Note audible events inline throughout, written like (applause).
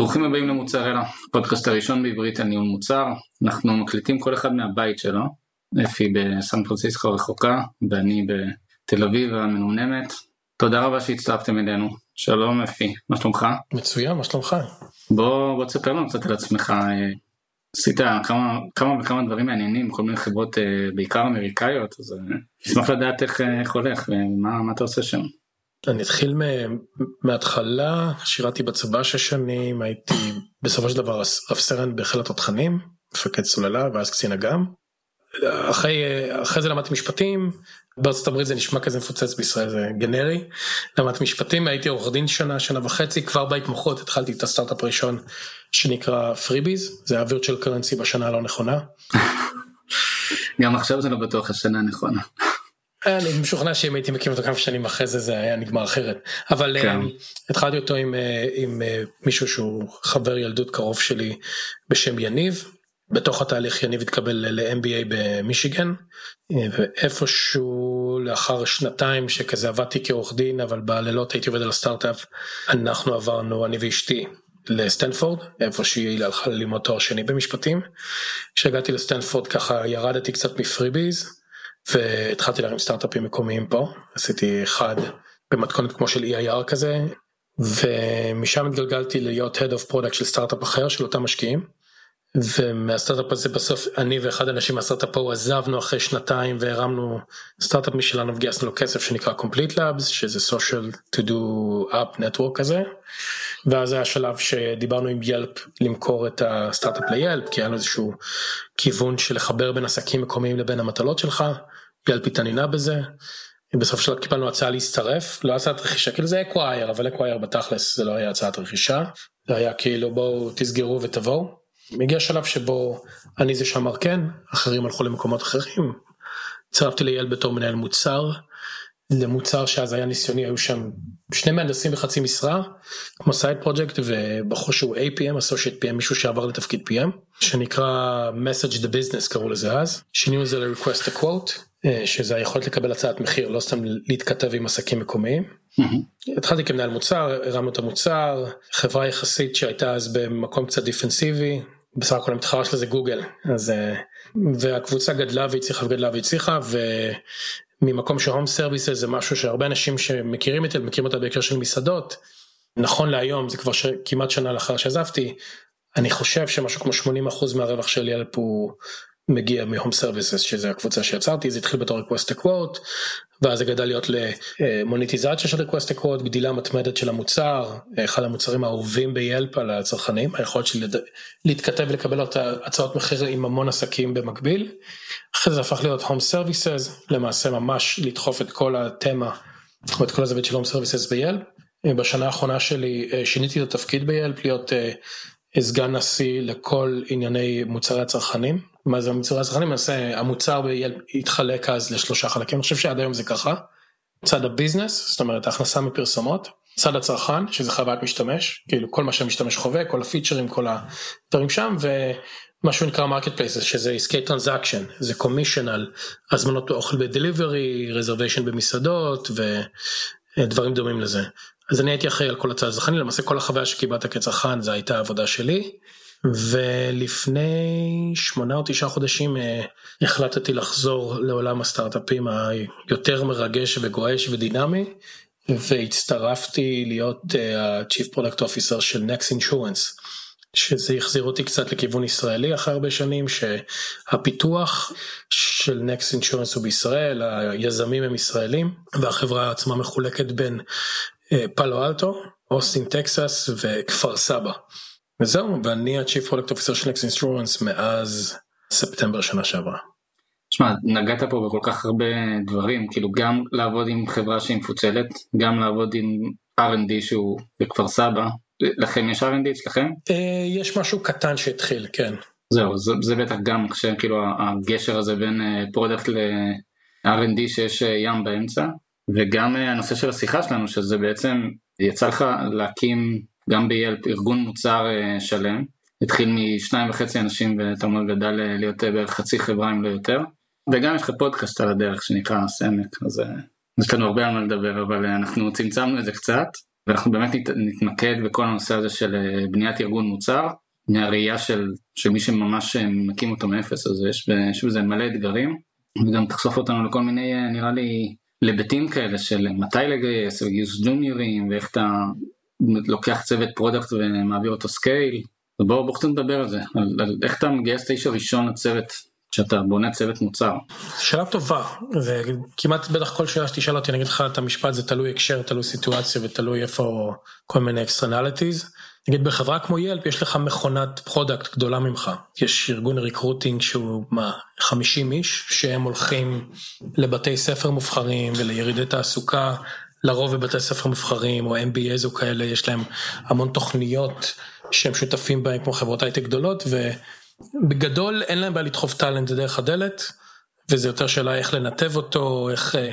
ברוכים הבאים למוצר אלה, פודקאסט הראשון בעברית על ניהול מוצר. אנחנו מקליטים כל אחד מהבית שלו, אפי בסן פרנסיסקו רחוקה, ואני בתל אביב המנומנמת. תודה רבה שהצטרפתם אלינו. שלום אפי, מה שלומך? מצוין, מה שלומך? בוא, בוא תספר לנו קצת על עצמך. עשית כמה, כמה וכמה דברים מעניינים, כל מיני חברות בעיקר אמריקאיות, אז אשמח לדעת איך, איך הולך ומה אתה עושה שם. אני אתחיל מההתחלה, שירתי בצבא שש שנים, הייתי בסופו של דבר רב סרן בחיל התותחנים, מפקד סוללה ואז קצין אג"ם. אחרי, אחרי זה למדתי משפטים, בארצות הברית זה נשמע כזה מפוצץ בישראל זה גנרי, למדתי משפטים, הייתי עורך דין שנה, שנה וחצי, כבר בהתמחות התחלתי את הסטארט-אפ הראשון שנקרא פריביז, זה היה virtual currency בשנה הלא נכונה. (laughs) גם עכשיו זה לא בטוח השנה הנכונה. אני משוכנע שאם הייתי מקים אותו כמה שנים אחרי זה זה היה נגמר אחרת אבל כן. התחלתי אותו עם, עם מישהו שהוא חבר ילדות קרוב שלי בשם יניב בתוך התהליך יניב התקבל ל-MBA במישיגן ואיפשהו לאחר שנתיים שכזה עבדתי כעורך דין אבל בלילות הייתי עובד על הסטארט-אפ אנחנו עברנו אני ואשתי לסטנפורד איפה שהיא הלכה ללמוד תואר שני במשפטים. כשהגעתי לסטנפורד ככה ירדתי קצת מפריביז. והתחלתי להרים סטארט-אפים מקומיים פה, עשיתי אחד במתכונת כמו של EIR כזה, ומשם התגלגלתי להיות Head of Product של סטארט-אפ אחר של אותם משקיעים. ומהסטארט-אפ הזה בסוף אני ואחד האנשים מהסטארט-אפ ההוא עזבנו אחרי שנתיים והרמנו סטארט-אפ משלנו וגייסנו לו כסף שנקרא Complete Labs שזה social to do up network כזה. ואז היה שלב שדיברנו עם ילפ למכור את הסטארט-אפ לילפ כי היה לו איזשהו כיוון של לחבר בין עסקים מקומיים לבין המטלות שלך. ילפ התעניינה בזה. בסוף שלב קיבלנו הצעה להצטרף לא הצעת רכישה כאילו זה acquihire אבל acquihire בתכלס זה לא היה הצעת רכישה. זה היה כאילו בואו תסגרו ותבואו. מגיע שלב שבו אני זה שאמר כן, אחרים הלכו למקומות אחרים. הצטרפתי לאייל בתור מנהל מוצר, למוצר שאז היה ניסיוני, היו שם שני מהנדסים בחצי משרה, כמו סייד פרויקט ובחור שהוא APM, associate PM, מישהו שעבר לתפקיד PM, שנקרא message the business קראו לזה אז, שינינו את זה ל-request a quote, שזה היכולת לקבל הצעת מחיר, לא סתם להתכתב עם עסקים מקומיים. Mm-hmm. התחלתי כמנהל מוצר, הרמנו את המוצר, חברה יחסית שהייתה אז במקום קצת דיפנסיבי, בסך הכל המתחרה שלה זה גוגל אז והקבוצה גדלה והצליחה וגדלה והצליחה וממקום ש home services זה משהו שהרבה אנשים שמכירים את זה מכירים אותה בהקשר של מסעדות. נכון להיום זה כבר ש... כמעט שנה לאחר שעזבתי אני חושב שמשהו כמו 80% מהרווח של ילפ הוא מגיע מ home services שזה הקבוצה שיצרתי זה התחיל בתור request a quote ואז זה גדל להיות למוניטיזציה של request a quote גדילה מתמדת של המוצר אחד המוצרים האהובים ביילפ על הצרכנים היכולת של להתכתב ולקבל הצעות מחיר עם המון עסקים במקביל. אחרי זה הפך להיות home services למעשה ממש לדחוף את כל ה theme את כל הזווית של home services ביילפ. בשנה האחרונה שלי שיניתי את התפקיד ביילפ להיות סגן נשיא לכל ענייני מוצרי הצרכנים מה זה מוצרי הצרכנים למעשה המוצר התחלק אז לשלושה חלקים אני חושב שעד היום זה ככה. צד ה business זאת אומרת ההכנסה מפרסומות צד הצרכן שזה חוויית משתמש כאילו כל מה שהמשתמש חווה כל הפיצ'רים כל הדברים שם ומה שנקרא marketplaces שזה עסקי transaction זה commission על הזמנות אוכל ב delivery reservation במסעדות ודברים דומים לזה אז אני הייתי אחראי על כל הצד הצרכני למעשה כל החוויה שקיבלת כצרכן זה הייתה עבודה שלי. ולפני שמונה או תשעה חודשים החלטתי לחזור לעולם הסטארט-אפים היותר מרגש וגועש ודינמי והצטרפתי להיות ה-Chief Product Officer של Next Insurance. שזה החזיר אותי קצת לכיוון ישראלי אחרי הרבה שנים שהפיתוח של Next Insurance הוא בישראל, היזמים הם ישראלים והחברה עצמה מחולקת בין פאלו אלטו, אוסטין טקסס וכפר סבא. וזהו, ואני ה-Chief Product Officer של Next Insurance מאז ספטמבר שנה שעברה. שמע, נגעת פה בכל כך הרבה דברים, כאילו גם לעבוד עם חברה שהיא מפוצלת, גם לעבוד עם R&D שהוא בכפר סבא, לכם יש R&D אצלכם? יש משהו קטן שהתחיל, כן. זהו, זה, זה בטח גם כאילו הגשר הזה בין product ל-R&D שיש ים באמצע, וגם הנושא של השיחה שלנו, שזה בעצם יצא לך להקים גם ביילפ ארגון מוצר שלם, התחיל משניים וחצי אנשים ואתה אומר גדל להיות בערך חצי חברה אם לא יותר, וגם יש לך פודקאסט על הדרך שנקרא סמק, אז יש לנו הרבה על מה לדבר אבל אנחנו צמצמנו את זה קצת, ואנחנו באמת נתמקד בכל הנושא הזה של בניית ארגון מוצר, מהראייה של, של מי שממש מקים אותו מאפס, אז יש, יש בזה מלא אתגרים, וגם תחשוף אותנו לכל מיני, נראה לי, לבטים כאלה של מתי לגייס, וגיוס ג'וניורים, ואיך אתה לוקח צוות product ומעביר אותו scale. בואו בוא קצת נדבר על זה, על, על איך אתה מגייס את האיש הראשון לצוות כשאתה בונה צוות מוצר. שאלה טובה, וכמעט בטח כל שאלה שתשאל אותי אני אגיד לך את המשפט זה תלוי הקשר, תלוי סיטואציה ותלוי איפה כל מיני externalities. נגיד בחברה כמו ילפ יש לך מכונת product גדולה ממך, יש ארגון recruiting שהוא מה 50 איש שהם הולכים לבתי ספר מובחרים ולירידי תעסוקה לרוב בבתי ספר מובחרים או MBAs או כאלה יש להם המון תוכניות שהם שותפים בהם כמו חברות הייטק גדולות ובגדול אין להם בעיה לדחוף talent דרך הדלת וזה יותר שאלה איך לנתב אותו איך אה,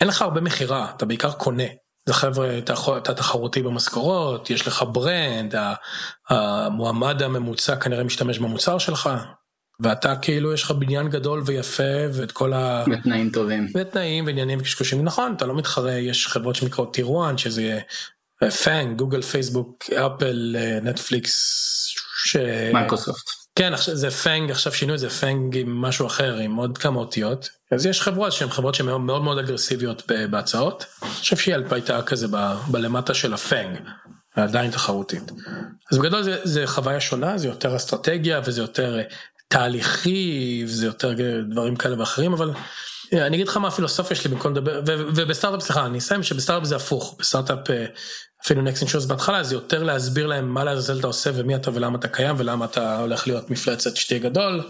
אין לך הרבה מכירה אתה בעיקר קונה. זה חבר'ה, אתה, אתה תחרותי במשכורות, יש לך brand, המועמד הממוצע כנראה משתמש במוצר שלך, ואתה כאילו יש לך בניין גדול ויפה ואת כל ה... ותנאים טובים. ותנאים ועניינים וקשקושים, נכון, אתה לא מתחרה, יש חברות שנקראות tier 1 שזה יהיה FAANG, גוגל, פייסבוק, אפל, נטפליקס. ש... מייקרוסופט. כן, זה FAANG, עכשיו שינו את זה FAANG עם משהו אחר, עם עוד כמה אותיות. אז יש חברות שהן חברות שהן מאוד מאוד אגרסיביות בהצעות. אני חושב שילפ הייתה כזה ב, בלמטה של ה FAANG, עדיין תחרותית. אז בגדול זה, זה חוויה שונה, זה יותר אסטרטגיה וזה יותר תהליכי וזה יותר דברים כאלה ואחרים, אבל אני אגיד לך מה הפילוסופיה שלי במקום לדבר, ובסטארט-אפ, סליחה, אני אסיים שבסטארט-אפ זה הפוך, בסטארט-אפ אה, אפילו נקסט אינשורס בהתחלה זה יותר להסביר להם מה לעזאזל אתה עושה ומי אתה ולמה אתה קיים ולמה אתה הולך להיות מפלצת שתהיה גדול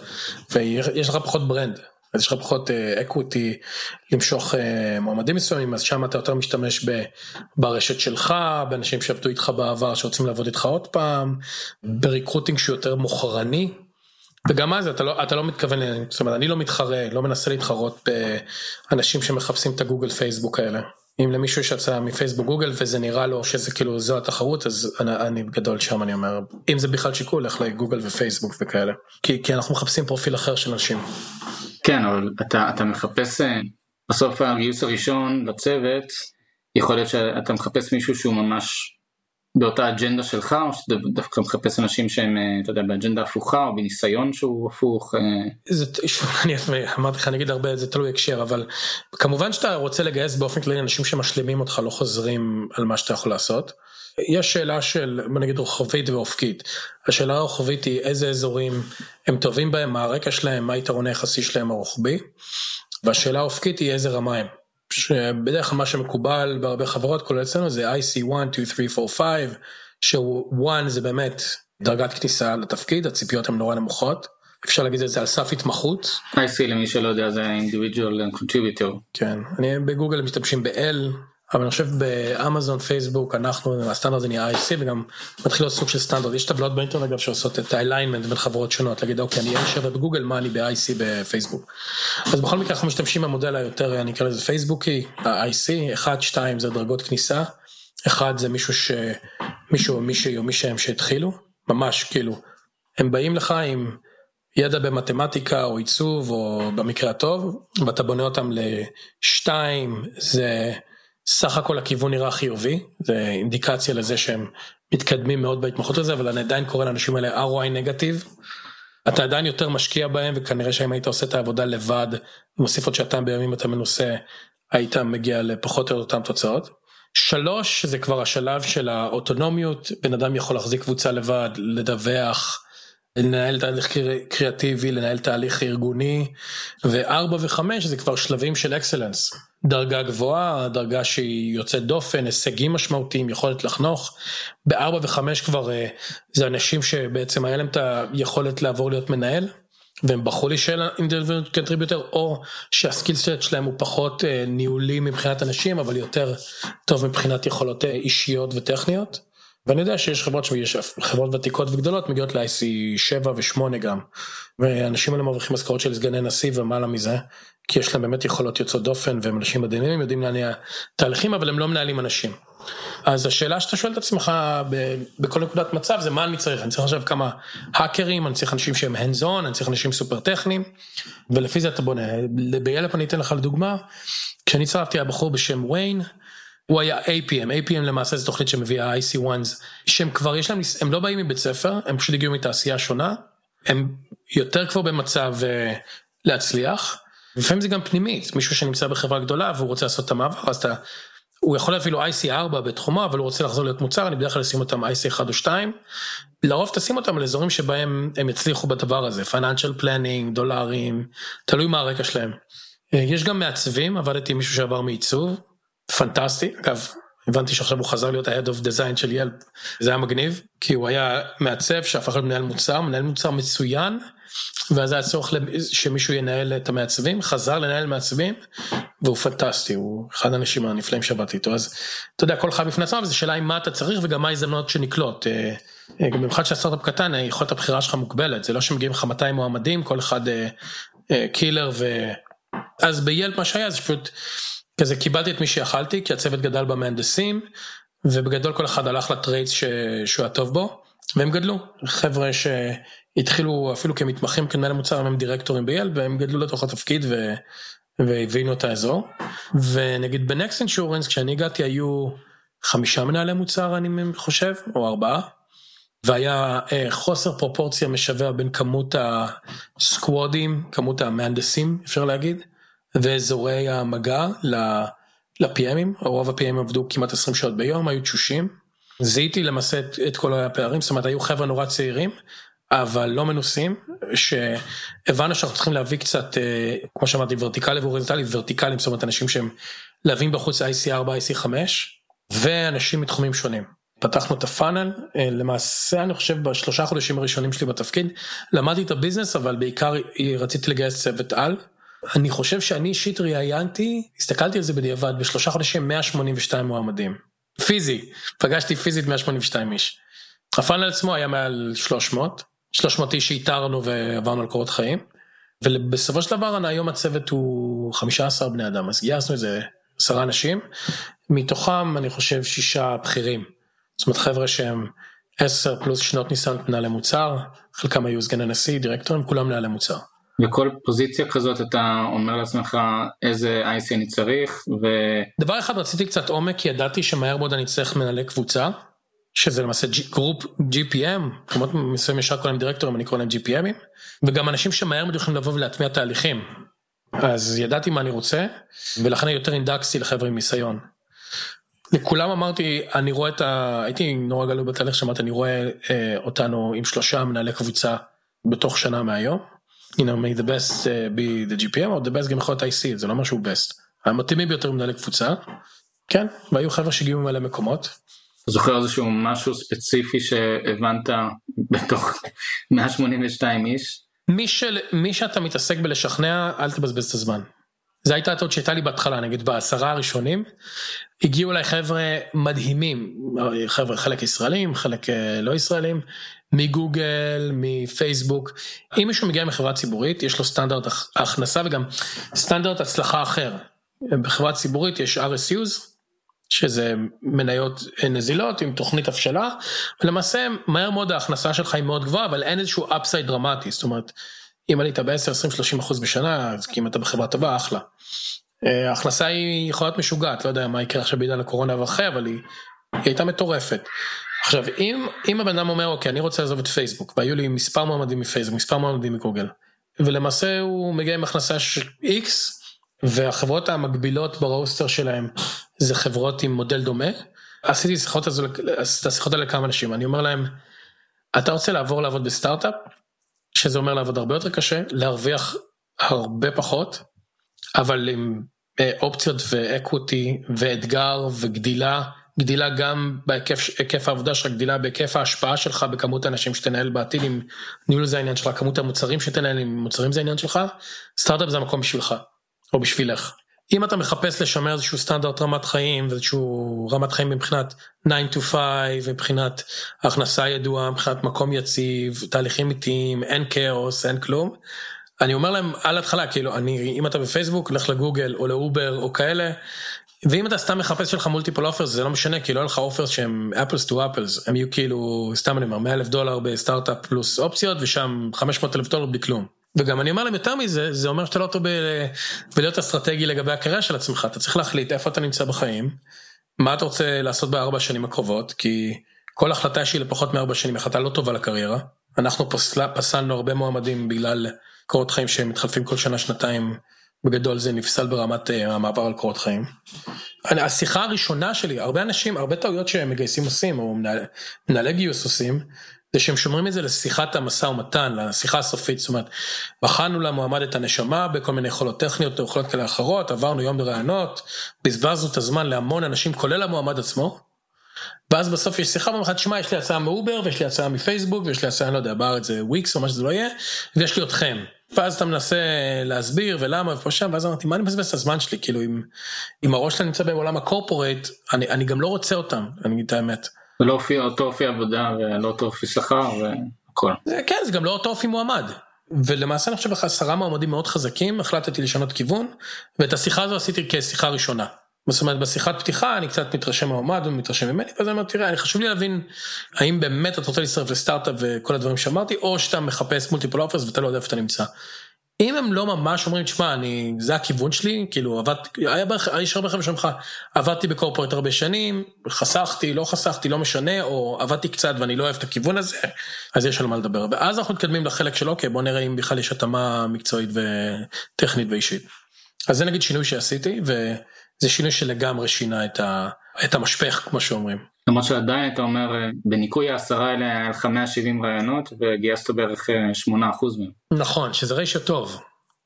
ויש לך פחות brand. אז יש לך פחות equity uh, למשוך מועמדים מסוימים אז שם אתה יותר משתמש ברשת שלך באנשים שעבדו איתך בעבר שרוצים לעבוד איתך עוד פעם ב recruiting שהוא יותר מכרני וגם אז אתה לא, אתה לא מתכוון, זאת אומרת אני לא מתחרה, לא מנסה להתחרות באנשים שמחפשים את הגוגל פייסבוק האלה. אם למישהו יש הצעה מפייסבוק גוגל וזה נראה לו שזה כאילו זו התחרות אז אני, אני גדול שם אני אומר אם זה בכלל שיקול לך לגוגל ופייסבוק וכאלה כי, כי אנחנו מחפשים פרופיל אחר של אנשים. כן אבל אתה, אתה מחפש אה, בסוף הגיוס הראשון לצוות יכול להיות שאתה מחפש מישהו שהוא ממש באותה אג'נדה שלך או שאתה דווקא מחפש אנשים שהם אה, אתה יודע באג'נדה הפוכה או בניסיון שהוא הפוך. אה? זה, (laughs) אני אמרתי לך אני אגיד הרבה זה תלוי הקשר אבל כמובן שאתה רוצה לגייס באופן כללי אנשים שמשלימים אותך לא חוזרים על מה שאתה יכול לעשות. יש שאלה של בוא נגיד רוחבית ואופקית. השאלה הרוחבית היא איזה אזורים הם טובים בהם מה הרקע שלהם מה היתרון היחסי שלהם הרוחבי. והשאלה האופקית היא איזה רמה הם. שבדרך כלל מה שמקובל בהרבה חברות כולל אצלנו זה IC 1, 2, 3, 4, 5, שהוא 1 זה באמת דרגת כניסה לתפקיד, הציפיות הן נורא נמוכות. אפשר להגיד את זה על סף התמחות. IC למי שלא יודע זה individual contributor. כן, אני בגוגל משתמשים ב-L, אבל אני חושב באמזון פייסבוק אנחנו הסטנדרט זה נהיה IC וגם מתחיל להיות סוג של סטנדרט יש טבלאות באינטרנט אגב שעושות את האליינמנט בין חברות שונות להגיד אוקיי אני אהיה שווה בגוגל מה אני ב-IC בפייסבוק. אז בכל מקרה אנחנו משתמשים במודל היותר אני אקרא לזה פייסבוקי ה-IC 1 2 זה דרגות כניסה 1 זה מישהו שמישהו או מישהי או מי שהם שהתחילו ממש כאילו הם באים לך עם ידע במתמטיקה או עיצוב או במקרה הטוב ואתה בונה אותם לשתיים זה. סך הכל הכיוון נראה חיובי, זה אינדיקציה לזה שהם מתקדמים מאוד בהתמחות הזה, אבל אני עדיין קורא לאנשים האלה ROI נגטיב. אתה עדיין יותר משקיע בהם וכנראה שאם היית עושה את העבודה לבד, מוסיף עוד שעתיים בימים אתה מנוסה, היית מגיע לפחות או אותם תוצאות. שלוש זה כבר השלב של האוטונומיות, בן אדם יכול להחזיק קבוצה לבד, לדווח, לנהל תהליך קריאטיבי, לנהל תהליך ארגוני, וארבע וחמש זה כבר שלבים של אקסלנס. דרגה גבוהה, דרגה שהיא יוצאת דופן, הישגים משמעותיים, יכולת לחנוך. בארבע וחמש כבר אה, זה אנשים שבעצם היה להם את היכולת לעבור להיות מנהל, והם בחרו להישאר אינדיבידואל קנטריביוטר, או שהסקילסט שלהם הוא פחות אה, ניהולי מבחינת אנשים, אבל יותר טוב מבחינת יכולות אה, אישיות וטכניות. ואני יודע שיש חברות שיש חברות ותיקות וגדולות מגיעות ל-IC 7 ו-8 גם. ואנשים האלה מרוויחים משכורות של סגני נשיא ומעלה מזה, כי יש להם באמת יכולות יוצאות דופן והם אנשים מדהימים, יודעים להניע תהליכים אבל הם לא מנהלים אנשים. אז השאלה שאתה שואל את עצמך בכל נקודת מצב זה מה אני צריך, אני צריך עכשיו כמה האקרים, אני צריך אנשים שהם hands on, אני צריך אנשים סופר טכניים, ולפי זה אתה בונה. ביילפ אני אתן לך לדוגמה, כשאני צרפתי היה בחור בשם ויין, הוא היה APM, APM למעשה זו תוכנית שמביאה IC1s, שהם כבר יש להם, הם לא באים מבית ספר, הם פשוט הגיעו מתעשייה שונה, הם יותר כבר במצב uh, להצליח, לפעמים זה גם פנימית, מישהו שנמצא בחברה גדולה והוא רוצה לעשות את המעבר, אז אתה, הוא יכול אפילו IC4 בתחומו, אבל הוא רוצה לחזור להיות מוצר, אני בדרך כלל אשים אותם IC1 או 2, לרוב תשים אותם על אזורים שבהם הם יצליחו בדבר הזה, financial planning, דולרים, תלוי מה הרקע שלהם. אה, יש גם מעצבים, עבדתי עם מישהו שעבר מעיצוב, פנטסטי, אגב, הבנתי שעכשיו הוא חזר להיות ה-Head of Design של ילפ, זה היה מגניב, כי הוא היה מעצב שהפך להיות מנהל מוצר, מנהל מוצר מצוין, ואז היה צורך שמישהו ינהל את המעצבים, חזר לנהל מעצבים, והוא פנטסטי, הוא אחד האנשים הנפלאים שעבדתי איתו, אז אתה יודע, כל אחד בפני עצמם, זו שאלה עם מה אתה צריך וגם מה ההזדמנות שנקלוט. אה, אה, במיוחד שהסטארט-אפ קטן, יכולת הבחירה שלך מוגבלת, זה לא שמגיעים לך 200 מועמדים, כל אחד killer אה, ו... אז ביילפ מה שהיה זה פשוט כזה קיבלתי את מי שיכלתי כי הצוות גדל במהנדסים ובגדול כל אחד הלך ל trades ש... שהוא הטוב בו והם גדלו. חבר'ה שהתחילו אפילו כמתמחים כמנהל מוצר הם דירקטורים ביילפ והם גדלו לתוך התפקיד ו... והבינו את האזור. ונגיד בנקסט אינשורנס כשאני הגעתי היו חמישה מנהלי מוצר אני חושב או ארבעה. והיה אה, חוסר פרופורציה משווע בין כמות הסקוואדים, כמות המהנדסים אפשר להגיד, ואזורי המגע ל-PMים, רוב ה-PMים עבדו כמעט 20 שעות ביום, היו תשושים. זיהיתי למעשה את, את כל הפערים, זאת אומרת היו חבר'ה נורא צעירים, אבל לא מנוסים, שהבנו שאנחנו צריכים להביא קצת, אה, כמו שאמרתי, ורטיקלי והורזנטלי, ורטיקליים, זאת אומרת אנשים שהם להבין בחוץ IC4, IC5, ואנשים מתחומים שונים. פתחנו את הפאנל, אה, למעשה אני חושב בשלושה חודשים הראשונים שלי בתפקיד, למדתי את הביזנס אבל בעיקר רציתי לגייס צוות על. אני חושב שאני אישית ראיינתי, הסתכלתי על זה בדיעבד, בשלושה חודשים 182 מועמדים. פיזי, פגשתי פיזית 182 איש. הפאנל עצמו היה מעל 300, 300 איש שאיתרנו ועברנו על קורות חיים. ובסופו של דבר היום הצוות הוא 15 בני אדם, אז גייסנו איזה עשרה אנשים, מתוכם אני חושב שישה בכירים. זאת אומרת חבר'ה שהם 10 פלוס שנות ניסיון מנהלי מוצר, חלקם היו סגני נשיא, דירקטורים, כולם מנהלי מוצר. בכל פוזיציה כזאת אתה אומר לעצמך איזה IC אני צריך ו... דבר אחד רציתי קצת עומק כי ידעתי שמהר מאוד אני צריך מנהלי קבוצה, שזה למעשה group GPM, כמות מסוים ישר קוראים דירקטורים אני קורא להם GPMים, וגם אנשים שמהר מאוד יכולים לבוא ולהטמיע תהליכים. אז ידעתי מה אני רוצה, ולכן יותר אינדקסתי לחבר'ה עם ניסיון. לכולם אמרתי, אני רואה את ה... הייתי נורא גלוי בתהליך שאמרתי, אני רואה אה, אותנו עם שלושה מנהלי קבוצה בתוך שנה מהיום. You know, may the best uh, be the GPM או the best גם יכול להיות IC, זה לא אומר שהוא best. המתאימים ביותר מנהלי קבוצה. כן, והיו חבר'ה שהגיעו ממלא מקומות. זוכר איזשהו משהו ספציפי שהבנת בתוך (laughs) 182 איש? מי, של, מי שאתה מתעסק בלשכנע, אל תבזבז את הזמן. זו הייתה הטעות שהייתה לי בהתחלה, נגיד בעשרה הראשונים, הגיעו אליי חבר'ה מדהימים, חבר'ה חלק ישראלים, חלק אה, לא ישראלים, מגוגל, מפייסבוק. אם מישהו מגיע מחברה ציבורית, יש לו סטנדרט הכנסה וגם סטנדרט הצלחה אחר. בחברה ציבורית יש RSUs, שזה מניות נזילות עם תוכנית הבשלה, ולמעשה מהר מאוד ההכנסה שלך היא מאוד גבוהה, אבל אין איזשהו אפסייד דרמטי, זאת אומרת, אם עלית ב-10, 20, 30 אחוז בשנה, אז אם אתה בחברה טובה, אחלה. אה, ההכנסה היא יכולה להיות משוגעת, לא יודע מה יקרה עכשיו בעידן הקורונה ואחרי, אבל היא, היא הייתה מטורפת. עכשיו, אם, אם הבן אדם אומר, אוקיי, אני רוצה לעזוב את פייסבוק, והיו לי מספר מועמדים מפייסבוק, מספר מועמדים מגוגל, ולמעשה הוא מגיע עם הכנסה של X, והחברות המקבילות ברוסטר שלהם זה חברות עם מודל דומה, עשיתי שיחות, את השיחות האלה לכמה אנשים, אני אומר להם, אתה רוצה לעבור לעבוד בסטארט-אפ, שזה אומר לעבוד הרבה יותר קשה, להרוויח הרבה פחות, אבל עם אה, אופציות ואקוויטי ואתגר וגדילה, גדילה גם בהיקף העבודה שלך, גדילה בהיקף ההשפעה שלך בכמות האנשים שתנהל בעתיד עם ניהול זה העניין שלך, כמות המוצרים שתנהל עם מוצרים זה העניין שלך, סטארט-אפ זה המקום בשבילך, או בשבילך. אם אתה מחפש לשמר איזשהו סטנדרט רמת חיים ואיזשהו רמת חיים מבחינת 9 to 5 מבחינת הכנסה ידועה מבחינת מקום יציב תהליכים איטיים אין כאוס אין כלום. אני אומר להם על התחלה כאילו אני אם אתה בפייסבוק לך לגוגל או לאובר או כאלה. ואם אתה סתם מחפש שלך multiple offers זה לא משנה לא יהיה לך offers שהם apples to apples הם יהיו כאילו סתם אני אומר 100 אלף דולר בסטארט-אפ פלוס אופציות ושם 500 אלף דולר בלי כלום. וגם אני אומר להם יותר מזה, זה אומר שאתה לא טוב בלהיות אסטרטגי לגבי הקריירה של עצמך, אתה צריך להחליט איפה אתה נמצא בחיים, מה אתה רוצה לעשות בארבע השנים הקרובות? כי כל החלטה שהיא לפחות מארבע שנים החלטה לא טובה לקריירה. אנחנו פסל, פסלנו הרבה מועמדים בגלל קורות חיים שהם מתחלפים כל שנה שנתיים. בגדול זה נפסל ברמת uh, המעבר על קורות חיים. אני, השיחה הראשונה שלי, הרבה אנשים, הרבה טעויות שהם מגייסים עושים, או מנהלי, גיוס עושים, זה שהם שומרים את זה לשיחת המשא ומתן, לשיחה הסופית, זאת אומרת, בחנו למועמד את הנשמה בכל מיני יכולות טכניות, יכולות כאלה אחרות, עברנו יום בראיונות, בזבזנו את הזמן להמון אנשים, כולל המועמד עצמו, ואז בסוף יש שיחה ואומרים לך, תשמע, יש לי הצעה מאובר, ויש לי הצעה מפייסבוק, ויש לי הצעה, לא יודע, בארץ זה וויקס או מה שזה לא יהיה, ויש לי אתכם. ואז אתה מנסה להסביר ולמה ופה שם, ואז אמרתי, מה אני מבזבז את הזמן שלי, כאילו, אם, אם הראש שלי נמצא בעולם ה corporate, אני, אני גם לא רוצה אותם, אני אגיד את האמת. זה לא אופי, אותו אופי עבודה ולא אותו אופי שכר והכל. כן, זה גם לא אותו אופי מועמד. ולמעשה אני חושב לך עשרה מועמדים מאוד חזקים, החלטתי לשנות כיוון, ואת השיחה הזו עשיתי כשיחה ראשונה. זאת אומרת בשיחת פתיחה אני קצת מתרשם מהמועמד ומתרשם ממני ואז אני אומר תראה אני חשוב לי להבין האם באמת אתה רוצה להצטרף לסטארט-אפ וכל הדברים שאמרתי או שאתה מחפש מולטיפול אופרס ואתה לא יודע איפה אתה נמצא. אם הם לא ממש אומרים תשמע אני זה הכיוון שלי כאילו עבדתי היה בערך יש הרבה חבר'ה שאומרים לך עבדתי בקורפורט הרבה שנים חסכתי לא חסכתי לא משנה או עבדתי קצת ואני לא אוהב את הכיוון הזה אז יש על מה לדבר ואז אנחנו מתקדמים לחלק של אוקיי בוא נראה אם בכלל יש התאמה מקצועית וטכנית ואישית. אז זה נגיד שינוי שעשיתי. ו... זה שינוי שלגמרי שינה את, ה, את המשפך כמו שאומרים. למרות שעדיין אתה אומר בניכוי העשרה האלה היה לך 170 רעיונות וגייסת בערך 8% מהם. נכון שזה ריישו טוב.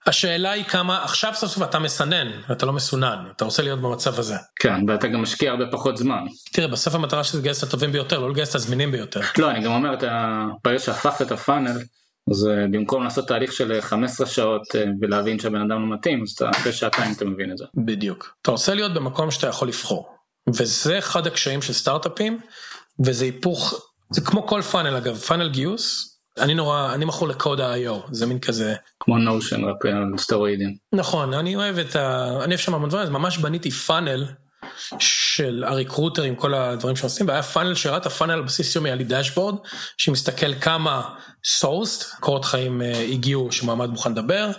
השאלה היא כמה עכשיו סוף סוף אתה מסנן אתה לא מסונן אתה רוצה להיות במצב הזה. כן ואתה גם משקיע הרבה פחות זמן. תראה בסוף המטרה של לגייס את הטובים ביותר לא לגייס את הזמינים ביותר. לא אני גם אומר אתה ברגע שהפכת את הפאנל אז אה, במקום לעשות תהליך של 15 אה, שעות אה, ולהבין שהבן אדם לא מתאים, אז אתה אחרי שעתיים אתה מבין את זה. בדיוק. אתה רוצה להיות במקום שאתה יכול לבחור. וזה אחד הקשיים של סטארט-אפים, וזה היפוך, זה כמו כל פאנל אגב, פאנל גיוס, אני נורא, אני מכור לקוד ה-IO, זה מין כזה. כמו נושן רק על סטרואידים. נכון, אני אוהב את ה... אני אוהב שם המון דברים, אז ממש בניתי פאנל של הריקרוטרים, כל הדברים שעושים, והיה פאנל את הפאנל על בסיס יומי, היה לי דשבורד, שמסתכל כמה sourced, קורות חיים uh, הגיעו שמועמד מוכן לדבר,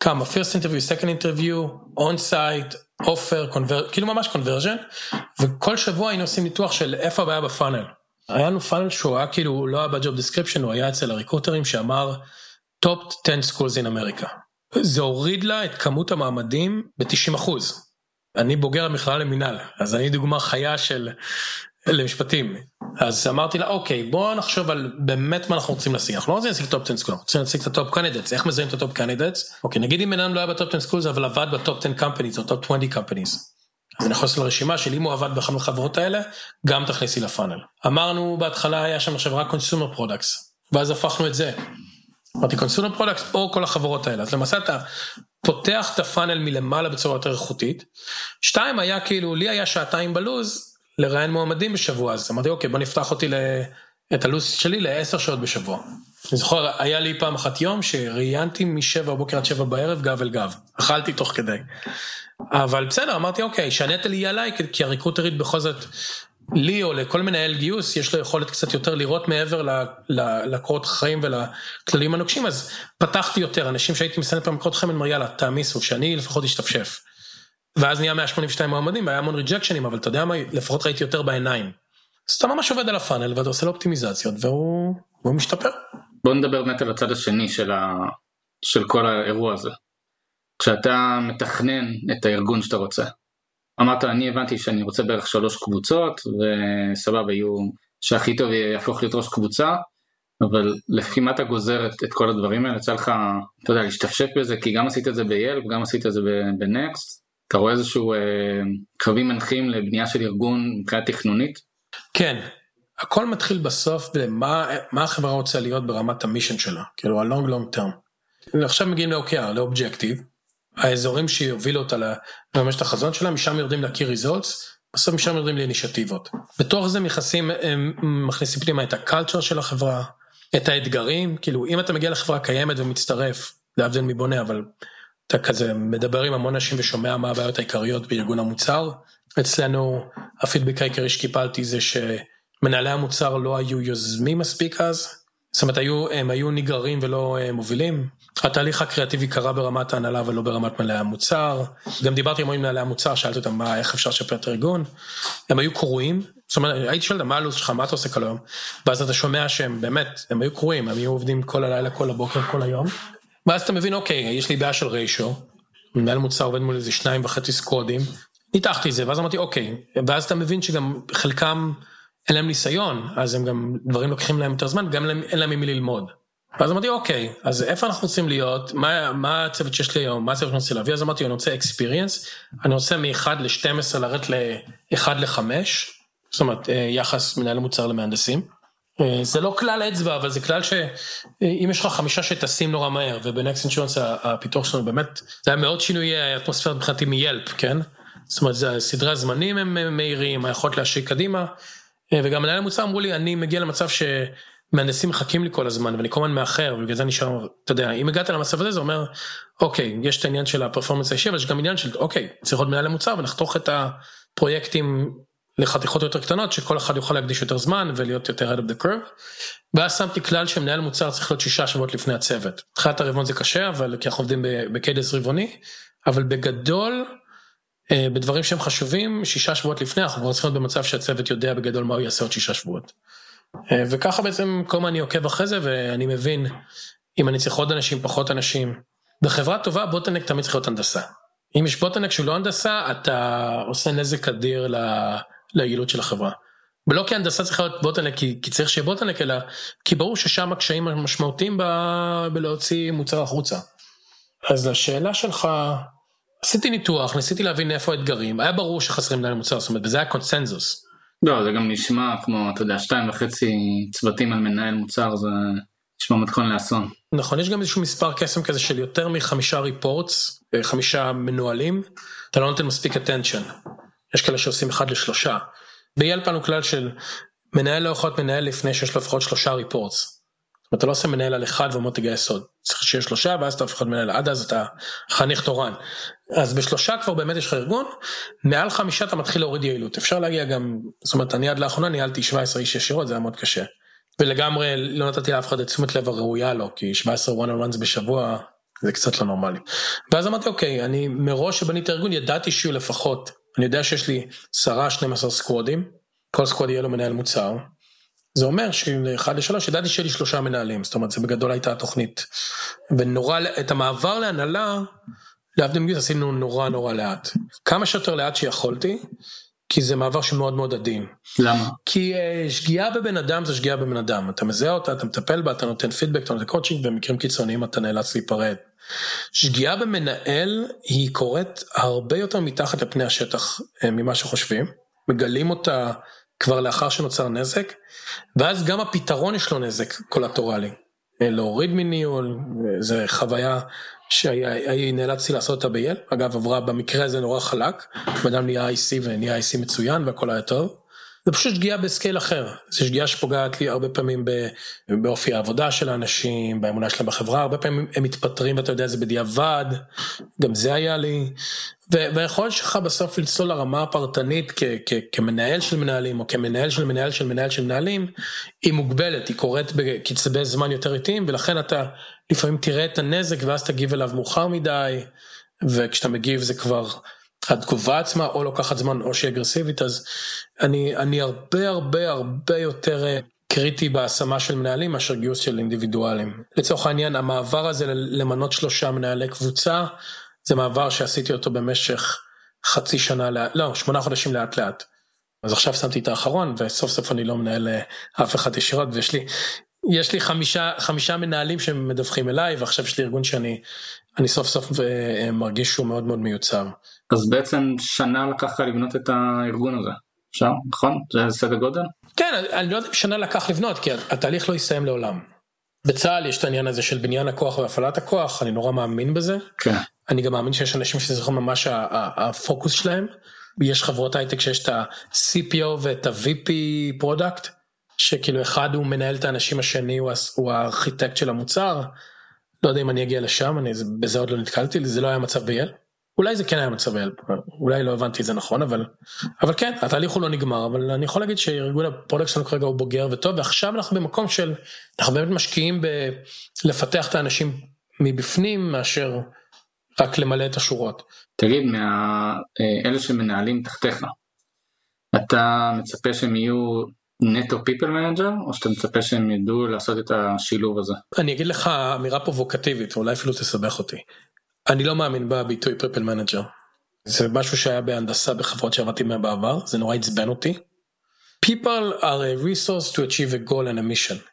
כמה first interview, second interview, on site, offer, conver... כאילו ממש conversion, וכל שבוע היינו עושים ניתוח של איפה הבעיה ב funnel. היה לנו funnel שהוא היה כאילו, לא היה ב job description, הוא היה אצל הריקרוטרים שאמר top 10 schools in America. זה הוריד לה את כמות המועמדים ב-90 אחוז. אני בוגר המכללה למינהל, אז אני דוגמה חיה של למשפטים. אז אמרתי לה, אוקיי, בוא נחשוב על באמת מה אנחנו רוצים להשיג. אנחנו לא רוצים להשיג top 10 school, אנחנו רוצים להשיג את ה top candidates. איך מזהים את ה top candidates? אוקיי, נגיד אם אדם לא היה ב top 10 schools, אבל עבד ב top 10 companies או top 20 companies. אז אני יכול לעשות לרשימה של אם הוא עבד באחת מהחברות האלה, גם תכניסי ל funnel. אמרנו בהתחלה היה שם עכשיו רק consumer products, ואז הפכנו את זה. אמרתי consumer products או כל החברות האלה. אז למעשה אתה פותח את ה funnel מלמעלה בצורה יותר איכותית. שתיים היה כאילו, לי היה שעתיים בלוז לראיין מועמדים בשבוע, אז אמרתי אוקיי בוא נפתח אותי ל... את הלו"ז שלי לעשר שעות בשבוע. אני זוכר, היה לי פעם אחת יום שראיינתי משבע בבוקר עד שבע בערב גב אל גב, אכלתי תוך כדי. אבל בסדר, אמרתי אוקיי, שהנטל יהיה עליי, כי הריקרוטרית בכל זאת לי או לכל מנהל גיוס יש לו יכולת קצת יותר לראות מעבר לקורות חיים ולכללים הנוקשים אז פתחתי יותר אנשים שהייתי מסתכל פעם קורות חיים אני אומר יאללה תעמיסו שאני לפחות אשתפשף. ואז נהיה 182 מועמדים והיה המון ריג'קשנים אבל אתה יודע מה לפחות ראיתי יותר בעיניים. אז אתה ממש עובד על הפאנל ואתה עושה לו אופטימיזציות והוא, והוא משתפר. בוא נדבר באמת על הצד השני של, ה... של כל האירוע הזה. כשאתה מתכנן את הארגון שאתה רוצה. אמרת אני הבנתי שאני רוצה בערך שלוש קבוצות וסבבה יהיו שהכי טוב יהפוך להיות ראש קבוצה אבל לפי מה אתה גוזר את, את כל הדברים האלה יצא לך אתה יודע להשתפשף בזה כי גם עשית את זה וגם עשית את זה בנקסט אתה רואה איזשהו אה, קווים מנחים לבנייה של ארגון מבחינה תכנונית? כן הכל מתחיל בסוף במה מה החברה רוצה להיות ברמת המישן שלה כאילו הלונג לונג טרם. עכשיו מגיעים ל-OKR לאובג'קטיב האזורים שיובילו אותה לממש את החזון שלה, משם יורדים ריזולטס, בסוף משם יורדים לאינישטיבות. בתוך זה מכניסים, מכניסים פנימה את הקלצ'ר של החברה, את האתגרים, כאילו אם אתה מגיע לחברה קיימת ומצטרף, להבדיל מבונה, אבל אתה כזה מדבר עם המון אנשים ושומע מה הבעיות העיקריות בארגון המוצר. אצלנו הפידבק העיקרי שקיבלתי זה שמנהלי המוצר לא היו יוזמים מספיק אז, זאת אומרת, היו, הם היו נגררים ולא אה, מובילים. התהליך הקריאטיבי קרה ברמת ההנהלה ולא ברמת מנהלי המוצר. גם דיברתי עם מנהלי המוצר, שאלתי אותם מה, איך אפשר לשפר את הארגון. הם היו קרועים, זאת אומרת, הייתי שואל אותם מה הלו"ז שלך, מה אתה עושה כל היום? ואז אתה שומע שהם באמת, הם היו קרועים, הם היו עובדים כל הלילה, כל הבוקר, כל היום. ואז אתה מבין, אוקיי, יש לי בעיה של ריישו, מנהל מוצר עובד מול איזה שניים וחצי סקודים, ניתחתי את זה, ואז אמרתי, אוקיי, ואז אתה מבין שגם חלקם... אין להם ניסיון, אז הם גם, דברים לוקחים להם יותר זמן, גם אין להם ממי ללמוד. ואז אמרתי, אוקיי, אז איפה אנחנו רוצים להיות, מה, מה הצוות שיש לי היום, מה הצוות שאני רוצה להביא, אז אמרתי, אני רוצה experience, אני רוצה מ-1 ל-12 לרדת ל-1 ל-5, זאת אומרת, אה, יחס מנהל מוצר למהנדסים. אה, זה לא כלל אצבע, אבל זה כלל שאם יש לך חמישה שטסים נורא מהר, ובנקסט אינשורנס הפיתוח שלנו באמת, זה היה מאוד שינוי אטמוספירה מבחינתי מיילפ, כן? זאת אומרת, סדרי הזמנים הם מהירים, היכולת להשיק קדימה. אה, וגם מנהל המוצר אמרו לי, אני מגיע למצב שמהנדסים מחכים לי כל הזמן ואני כל הזמן מאחר ובגלל זה נשאר, אתה יודע, אם הגעת למצב הזה זה אומר, אוקיי, יש את העניין של הפרפורמנס האישי, אבל יש גם עניין של, אוקיי, צריך להיות מנהל המוצר ונחתוך את הפרויקטים לחתיכות יותר קטנות, שכל אחד יוכל להקדיש יותר זמן ולהיות יותר head of the curve. ואז שמתי כלל שמנהל מוצר צריך להיות שישה שבועות לפני הצוות. תחילת הרבעון זה קשה, אבל כי אנחנו עובדים בקיידס רבעוני, אבל בגדול, אה, בדברים שהם חשובים, שישה שבועות לפני, אנחנו כבר צריכים להיות במצב שהצוות יודע בגדול מה הוא יעשה עוד שישה שבועות. אה, וככה בעצם כל הזמן אני עוקב אחרי זה ואני מבין אם אני צריך עוד אנשים, פחות אנשים. בחברה טובה בוטנק תמיד צריך להיות הנדסה. אם יש בוטנק שהוא לא הנדסה, אתה עושה נזק אדיר ל... ליעילות של החברה. ולא כי הנדסה צריכה להיות בוטנק כי, כי צריך שיהיה בוטנק, אלא כי ברור ששם הקשיים המשמעותיים ב... בלהוציא מוצר החוצה. אז לשאלה שלך, עשיתי ניתוח, ניסיתי להבין איפה האתגרים, היה ברור שחסרים מנהל מוצר, זאת אומרת, וזה היה קונצנזוס. לא, זה גם נשמע כמו, אתה יודע, שתיים וחצי צוותים על מנהל מוצר, זה נשמע מתכון לאסון. נכון, יש גם איזשהו מספר קסם כזה של יותר מחמישה ריפורטס, אה, חמישה מנוהלים, אתה לא נותן מספיק attention. יש כאלה שעושים אחד לשלושה. ביאלפ לנו כלל של מנהל לא יכול להיות מנהל לפני שיש לו לפחות שלושה ריפורטס. אתה לא עושה מנהל על אחד ואומר תגייס עוד, צריך שיהיה שלושה ואז אתה הופך להיות מנהל, עד אז אתה חניך תורן. אז בשלושה כבר באמת יש לך ארגון, מעל חמישה אתה מתחיל להוריד יעילות, אפשר להגיע גם, זאת אומרת אני עד לאחרונה ניהלתי 17 איש ישירות, זה היה מאוד קשה. ולגמרי לא נתתי לאף אחד את תשומת לב הראויה לו, כי 17 one on ones בשבוע זה קצת לא נורמלי. ואז אמרתי אוקיי, אני מראש שבניתי ארגון ידעתי שיהיו לפחות, אני יודע שיש לי 10-12 סקוואדים, כל סקוואד יהיה לו מנהל מוצר, זה אומר שאחד לשלוש ידעתי שיהיה לי שלושה מנהלים, זאת אומרת זה בגדול הייתה התוכנית. ונורא, את המעבר להנהלה, להבדיל מגיוס עשינו נורא נורא לאט. כמה שיותר לאט שיכולתי, כי זה מעבר שמאוד מאוד עדין. למה? כי uh, שגיאה בבן אדם זה שגיאה בבן אדם, אתה מזהה אותה, אתה מטפל בה, אתה נותן פידבק, אתה נותן קואוצ'ינג, במקרים קיצוניים אתה נאלץ להיפרד. שגיאה במנהל היא קורית הרבה יותר מתחת לפני השטח uh, ממה שחושבים, מגלים אותה כבר לאחר שנוצר נזק, ואז גם הפתרון יש לו נזק קולטורלי. אה, להוריד מניהול, זו חוויה שנאלצתי לעשות אותה בייל, אגב עברה במקרה הזה נורא חלק, אדם נהיה IC ונהיה IC מצוין והכל היה טוב. זה פשוט שגיאה בסקייל אחר, זו שגיאה שפוגעת לי הרבה פעמים באופי העבודה של האנשים, באמונה שלהם בחברה, הרבה פעמים הם מתפטרים ואתה יודע זה בדיעבד, גם זה היה לי, והיכולת שלך בסוף לצלול לרמה הפרטנית כמנהל של מנהלים או כמנהל של מנהל של מנהל של מנהלים, היא מוגבלת, היא קורית בקצבי זמן יותר איטיים ולכן אתה לפעמים תראה את הנזק ואז תגיב אליו מאוחר מדי, וכשאתה מגיב זה כבר התגובה עצמה או לוקחת זמן או שהיא אגרסיבית אז אני אני הרבה הרבה הרבה יותר אה, קריטי בהשמה של מנהלים מאשר גיוס של אינדיבידואלים. לצורך העניין המעבר הזה למנות שלושה מנהלי קבוצה זה מעבר שעשיתי אותו במשך חצי שנה לא שמונה חודשים לאט לאט. אז עכשיו שמתי את האחרון וסוף סוף אני לא מנהל אה, אף אחד ישירות ויש לי יש לי חמישה חמישה מנהלים שמדווחים אליי ועכשיו יש לי ארגון שאני אני סוף סוף אה, מרגיש שהוא מאוד מאוד מיוצב. אז בעצם שנה לקח לבנות את הארגון הזה, אפשר? נכון? זה סדר גודל? כן, אני לא יודע אם שנה לקח לבנות, כי התהליך לא יסתיים לעולם. בצה"ל יש את העניין הזה של בניין הכוח והפעלת הכוח, אני נורא מאמין בזה. כן. אני גם מאמין שיש אנשים שזה יכול ממש הפוקוס שלהם. יש חברות הייטק שיש את ה-CPO ואת ה-VP product, שכאילו אחד הוא מנהל את האנשים השני הוא הארכיטקט של המוצר. לא יודע אם אני אגיע לשם, אני בזה עוד לא נתקלתי, זה לא היה by-law. אולי זה כן היה מצב אלפ, אולי לא הבנתי את זה נכון, אבל, אבל כן, התהליך הוא לא נגמר, אבל אני יכול להגיד שארגון ה product שלנו כרגע הוא בוגר וטוב, ועכשיו אנחנו במקום של, אנחנו באמת משקיעים בלפתח את האנשים מבפנים מאשר רק למלא את השורות. תגיד, מאלה שמנהלים תחתיך, אתה מצפה שהם יהיו נטו people manager, או שאתה מצפה שהם ידעו לעשות את השילוב הזה? אני אגיד לך אמירה פרובוקטיבית, אולי אפילו תסבך אותי. אני לא מאמין בביטוי people manager. זה משהו שהיה בהנדסה בחברות שעבדתי מהן בעבר, זה נורא עצבן אותי. People are a resource to achieve a goal and a mission.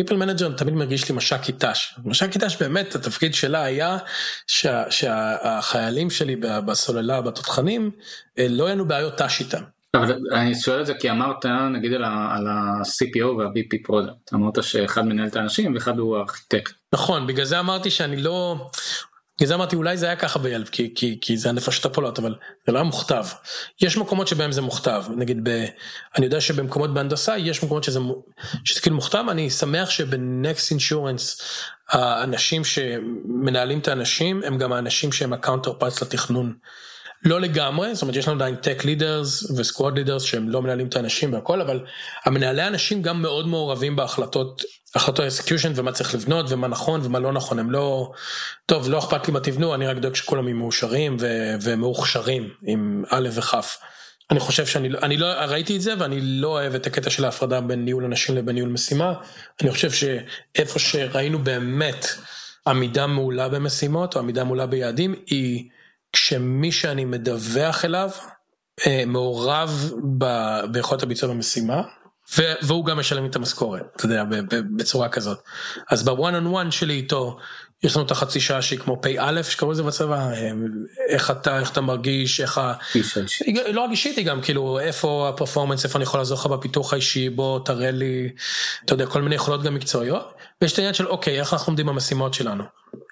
People manager תמיד מרגיש לי מש"קי ת"ש. מש"קי ת"ש באמת התפקיד שלה היה שה, שהחיילים שלי בסוללה בתותחנים אה, לא יהיו בעיות ת"ש איתם. אבל אני שואל את זה כי אמרת נגיד על ה-CPO וה-VP product אמרת שאחד מנהל את האנשים ואחד הוא ארכיטקט. נכון בגלל זה אמרתי שאני לא בגלל זה אמרתי אולי זה היה ככה ביילב כי, כי, כי זה הנפשות הפולות אבל זה לא היה מוכתב. יש מקומות שבהם זה מוכתב נגיד ב, אני יודע שבמקומות בהנדסה יש מקומות שזה, שזה כאילו מוכתב אני שמח שבנקסט אינשורנס האנשים שמנהלים את האנשים הם גם האנשים שהם ה counterparts לתכנון. לא לגמרי, זאת אומרת יש לנו עדיין tech leaders ו squad leaders שהם לא מנהלים את האנשים והכל, אבל המנהלי האנשים גם מאוד מעורבים בהחלטות, החלטות execution ומה צריך לבנות ומה נכון ומה לא נכון, הם לא, טוב לא אכפת לי מה תבנו, אני רק דואג שכולם יהיו מאושרים ומאוכשרים עם א' וכ'. אני חושב שאני אני לא ראיתי את זה ואני לא אוהב את הקטע של ההפרדה בין ניהול אנשים לבין ניהול משימה. אני חושב שאיפה שראינו באמת עמידה מעולה במשימות או עמידה מעולה ביעדים היא כשמי שאני מדווח אליו אה, מעורב ביכולת הביצוע במשימה. והוא גם משלם לי את המשכורת, אתה יודע, בצורה כזאת. אז בוואן און וואן שלי איתו, יש לנו את החצי שעה שהיא כמו פ"א, שקראו לזה בצבא, אה, איך אתה, איך אתה מרגיש, איך ה... לא רק אישית, היא גם כאילו, איפה ה performance, איפה אני יכול לעזור לך בפיתוח האישי, בוא תראה לי, אתה יודע, כל מיני יכולות גם מקצועיות. ויש את העניין של אוקיי, איך אנחנו עומדים במשימות שלנו,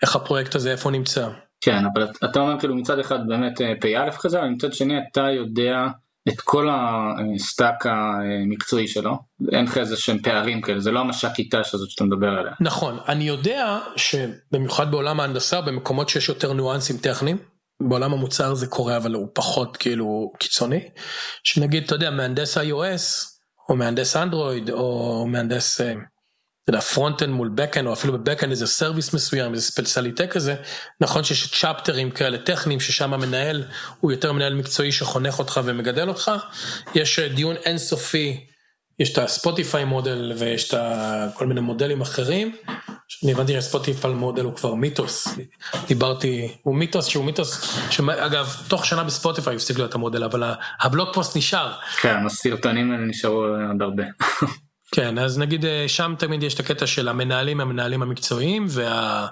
איך הפרויקט הזה, איפה הוא נמצא. כן, אבל אתה אומר כאילו מצד אחד באמת אה, פ"א כזה, ומצד שני אתה יודע את כל ה stack המקצועי שלו, אין לך איזה שהם פערים כאלה, זה לא המש"קית ת"ש הזאת שאתה מדבר עליה. נכון, אני יודע שבמיוחד בעולם ההנדסה, במקומות שיש יותר ניואנסים טכניים, בעולם המוצר זה קורה אבל הוא פחות כאילו קיצוני, שנגיד אתה יודע מהנדס iOS או מהנדס אנדרואיד או מהנדס אה, אתה יודע, front-end מול back-end או אפילו ב back-end איזה service מסוים, איזה speciality כזה, נכון שיש צ'פטרים כאלה טכניים ששם המנהל הוא יותר מנהל מקצועי שחונך אותך ומגדל אותך, יש אה, דיון אינסופי, יש את הספוטיפיי מודל ויש את כל מיני מודלים אחרים, אני הבנתי שהספוטיפיי מודל הוא כבר מיתוס, דיברתי, הוא מיתוס שהוא מיתוס, שאגב תוך שנה בספוטיפיי הפסיק להיות המודל, אבל הבלוג פוסט נשאר. כן, הסרטונים האלה נשארו עוד הרבה. (laughs) כן, אז נגיד אה, שם תמיד יש את הקטע של המנהלים, המנהלים המקצועיים, וה...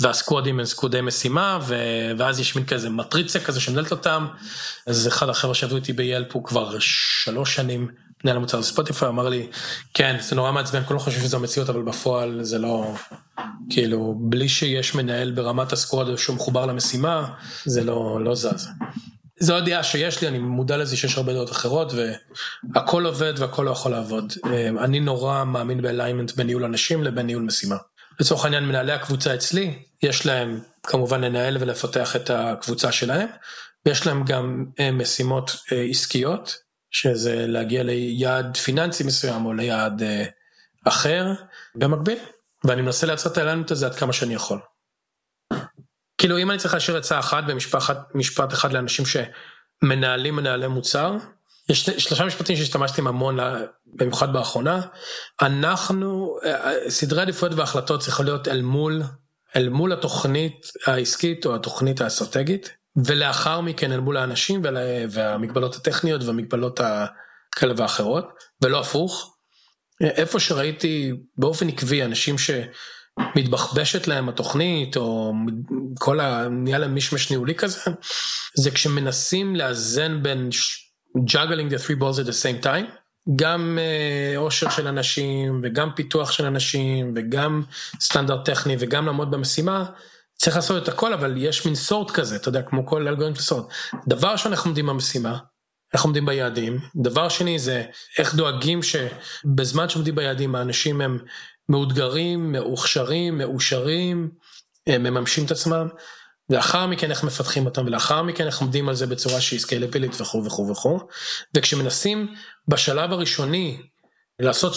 והסקוואדים הם סקוואדי משימה, ו... ואז יש מין כזה מטריצה כזה שמנהלת אותם. אז אחד החבר'ה שעבדו איתי ב Yelp הוא כבר שלוש שנים מנהל המוצר לספוטיפיי, אמר לי, כן, זה נורא מעצבן, כולם חושבים שזו המציאות, אבל בפועל זה לא, כאילו, בלי שיש מנהל ברמת ה squad שהוא מחובר למשימה, זה לא, לא זז. זו הדעה שיש לי, אני מודע לזה שיש הרבה דעות אחרות והכל עובד והכל לא יכול לעבוד. אה, אני נורא מאמין ב alignment בין ניהול אנשים לבין ניהול משימה. לצורך העניין מנהלי הקבוצה אצלי, יש להם כמובן לנהל ולפתח את הקבוצה שלהם, ויש להם גם אה, משימות אה, עסקיות, שזה להגיע ליעד פיננסי מסוים או ליעד אחר במקביל, ואני מנסה לייצר את האליימנט הזה עד כמה שאני יכול. כאילו אם אני צריך להשאיר עצה אחת במשפט אחד לאנשים שמנהלים מנהלי מוצר, יש שלושה משפטים שהשתמשתי המון במיוחד באחרונה, אנחנו, סדרי עדיפויות והחלטות צריכות להיות אל מול, אל מול התוכנית העסקית או התוכנית האסטרטגית, ולאחר מכן אל מול האנשים והמגבלות הטכניות והמגבלות כאלה ואחרות, ולא הפוך. איפה שראיתי באופן עקבי אנשים ש... מתבחבשת להם התוכנית או כל ה... נהיה להם מישמש ניהולי כזה, זה כשמנסים לאזן בין juggling the three balls at the same time, גם עושר uh, של אנשים וגם פיתוח של אנשים וגם סטנדרט טכני וגם לעמוד במשימה, צריך לעשות את הכל אבל יש מין סורט כזה, אתה יודע, כמו כל אלגוריתם של סורט. דבר ראשון אנחנו עומדים במשימה, איך עומדים ביעדים, דבר שני זה איך דואגים שבזמן שעומדים ביעדים האנשים הם מאותגרים, מאוכשרים, מאושרים, מממשים את עצמם. לאחר מכן איך מפתחים אותם ולאחר מכן איך עומדים על זה בצורה שהיא סקיילבילית וכו' וכו' וכו' וכשמנסים בשלב הראשוני לעשות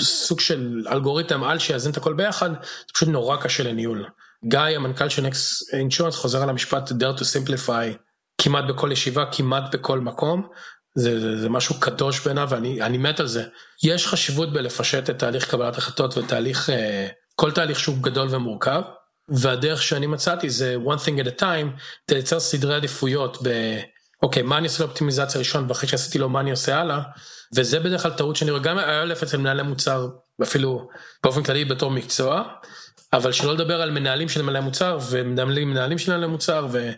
סוג של אלגוריתם על שיאזן את הכל ביחד זה פשוט נורא קשה לניהול. גיא המנכ"ל של נקס אינשורנס חוזר על המשפט dare to simplify כמעט בכל ישיבה כמעט בכל מקום זה, זה, זה משהו קדוש בעיניו ואני מת על זה. יש חשיבות בלפשט את תהליך קבלת החלטות ותהליך, אה, כל תהליך שהוא גדול ומורכב, והדרך שאני מצאתי זה one thing at a time, זה לייצר סדרי עדיפויות ב... אוקיי, מה אני עושה לאופטימיזציה ראשון ואחרי שעשיתי לו מה אני עושה הלאה, וזה בדרך כלל טעות שאני רואה גם א' אצל מנהלי מוצר, אפילו באופן כללי בתור מקצוע, אבל שלא לדבר על מנהלים של מנהלי מוצר ומנהלים מנהלים של מנהלי מוצר ו,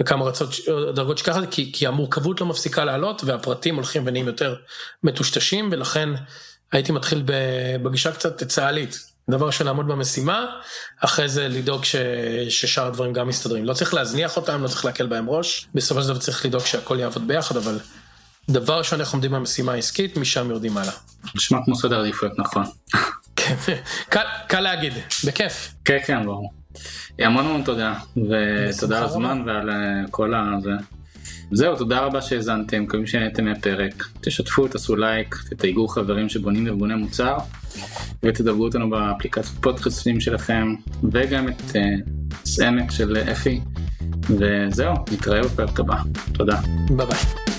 וכמה רצות דרגות שככה כי, כי המורכבות לא מפסיקה לעלות והפרטים הולכים ונהיים יותר מטושטשים ולכן הייתי מתחיל בגישה קצת צה"לית. דבר ראשון לעמוד במשימה, אחרי זה לדאוג ש, ששאר הדברים גם מסתדרים. לא צריך להזניח אותם, לא צריך להקל בהם ראש, בסופו של דבר צריך לדאוג שהכל יעבוד ביחד, אבל דבר ראשון איך עומדים במשימה העסקית, משם יורדים הלאה. נשמע כמו סדר עדיפויות נכון. קל, קל להגיד, בכיף. כן, כן, ברור. המון המון תודה, ותודה על הזמן ועל אה, כל הזה. זהו, תודה רבה שהאזנתם, מקווים שנהנתם מהפרק. תשתפו, תעשו לייק, תתייגו חברים שבונים ארגוני מוצר, ותדברו אותנו באפליקציות פודקאסטים שלכם, וגם את סעמק אה, של אפי. וזהו, נתראה בפרק הבא. תודה. ביי ביי.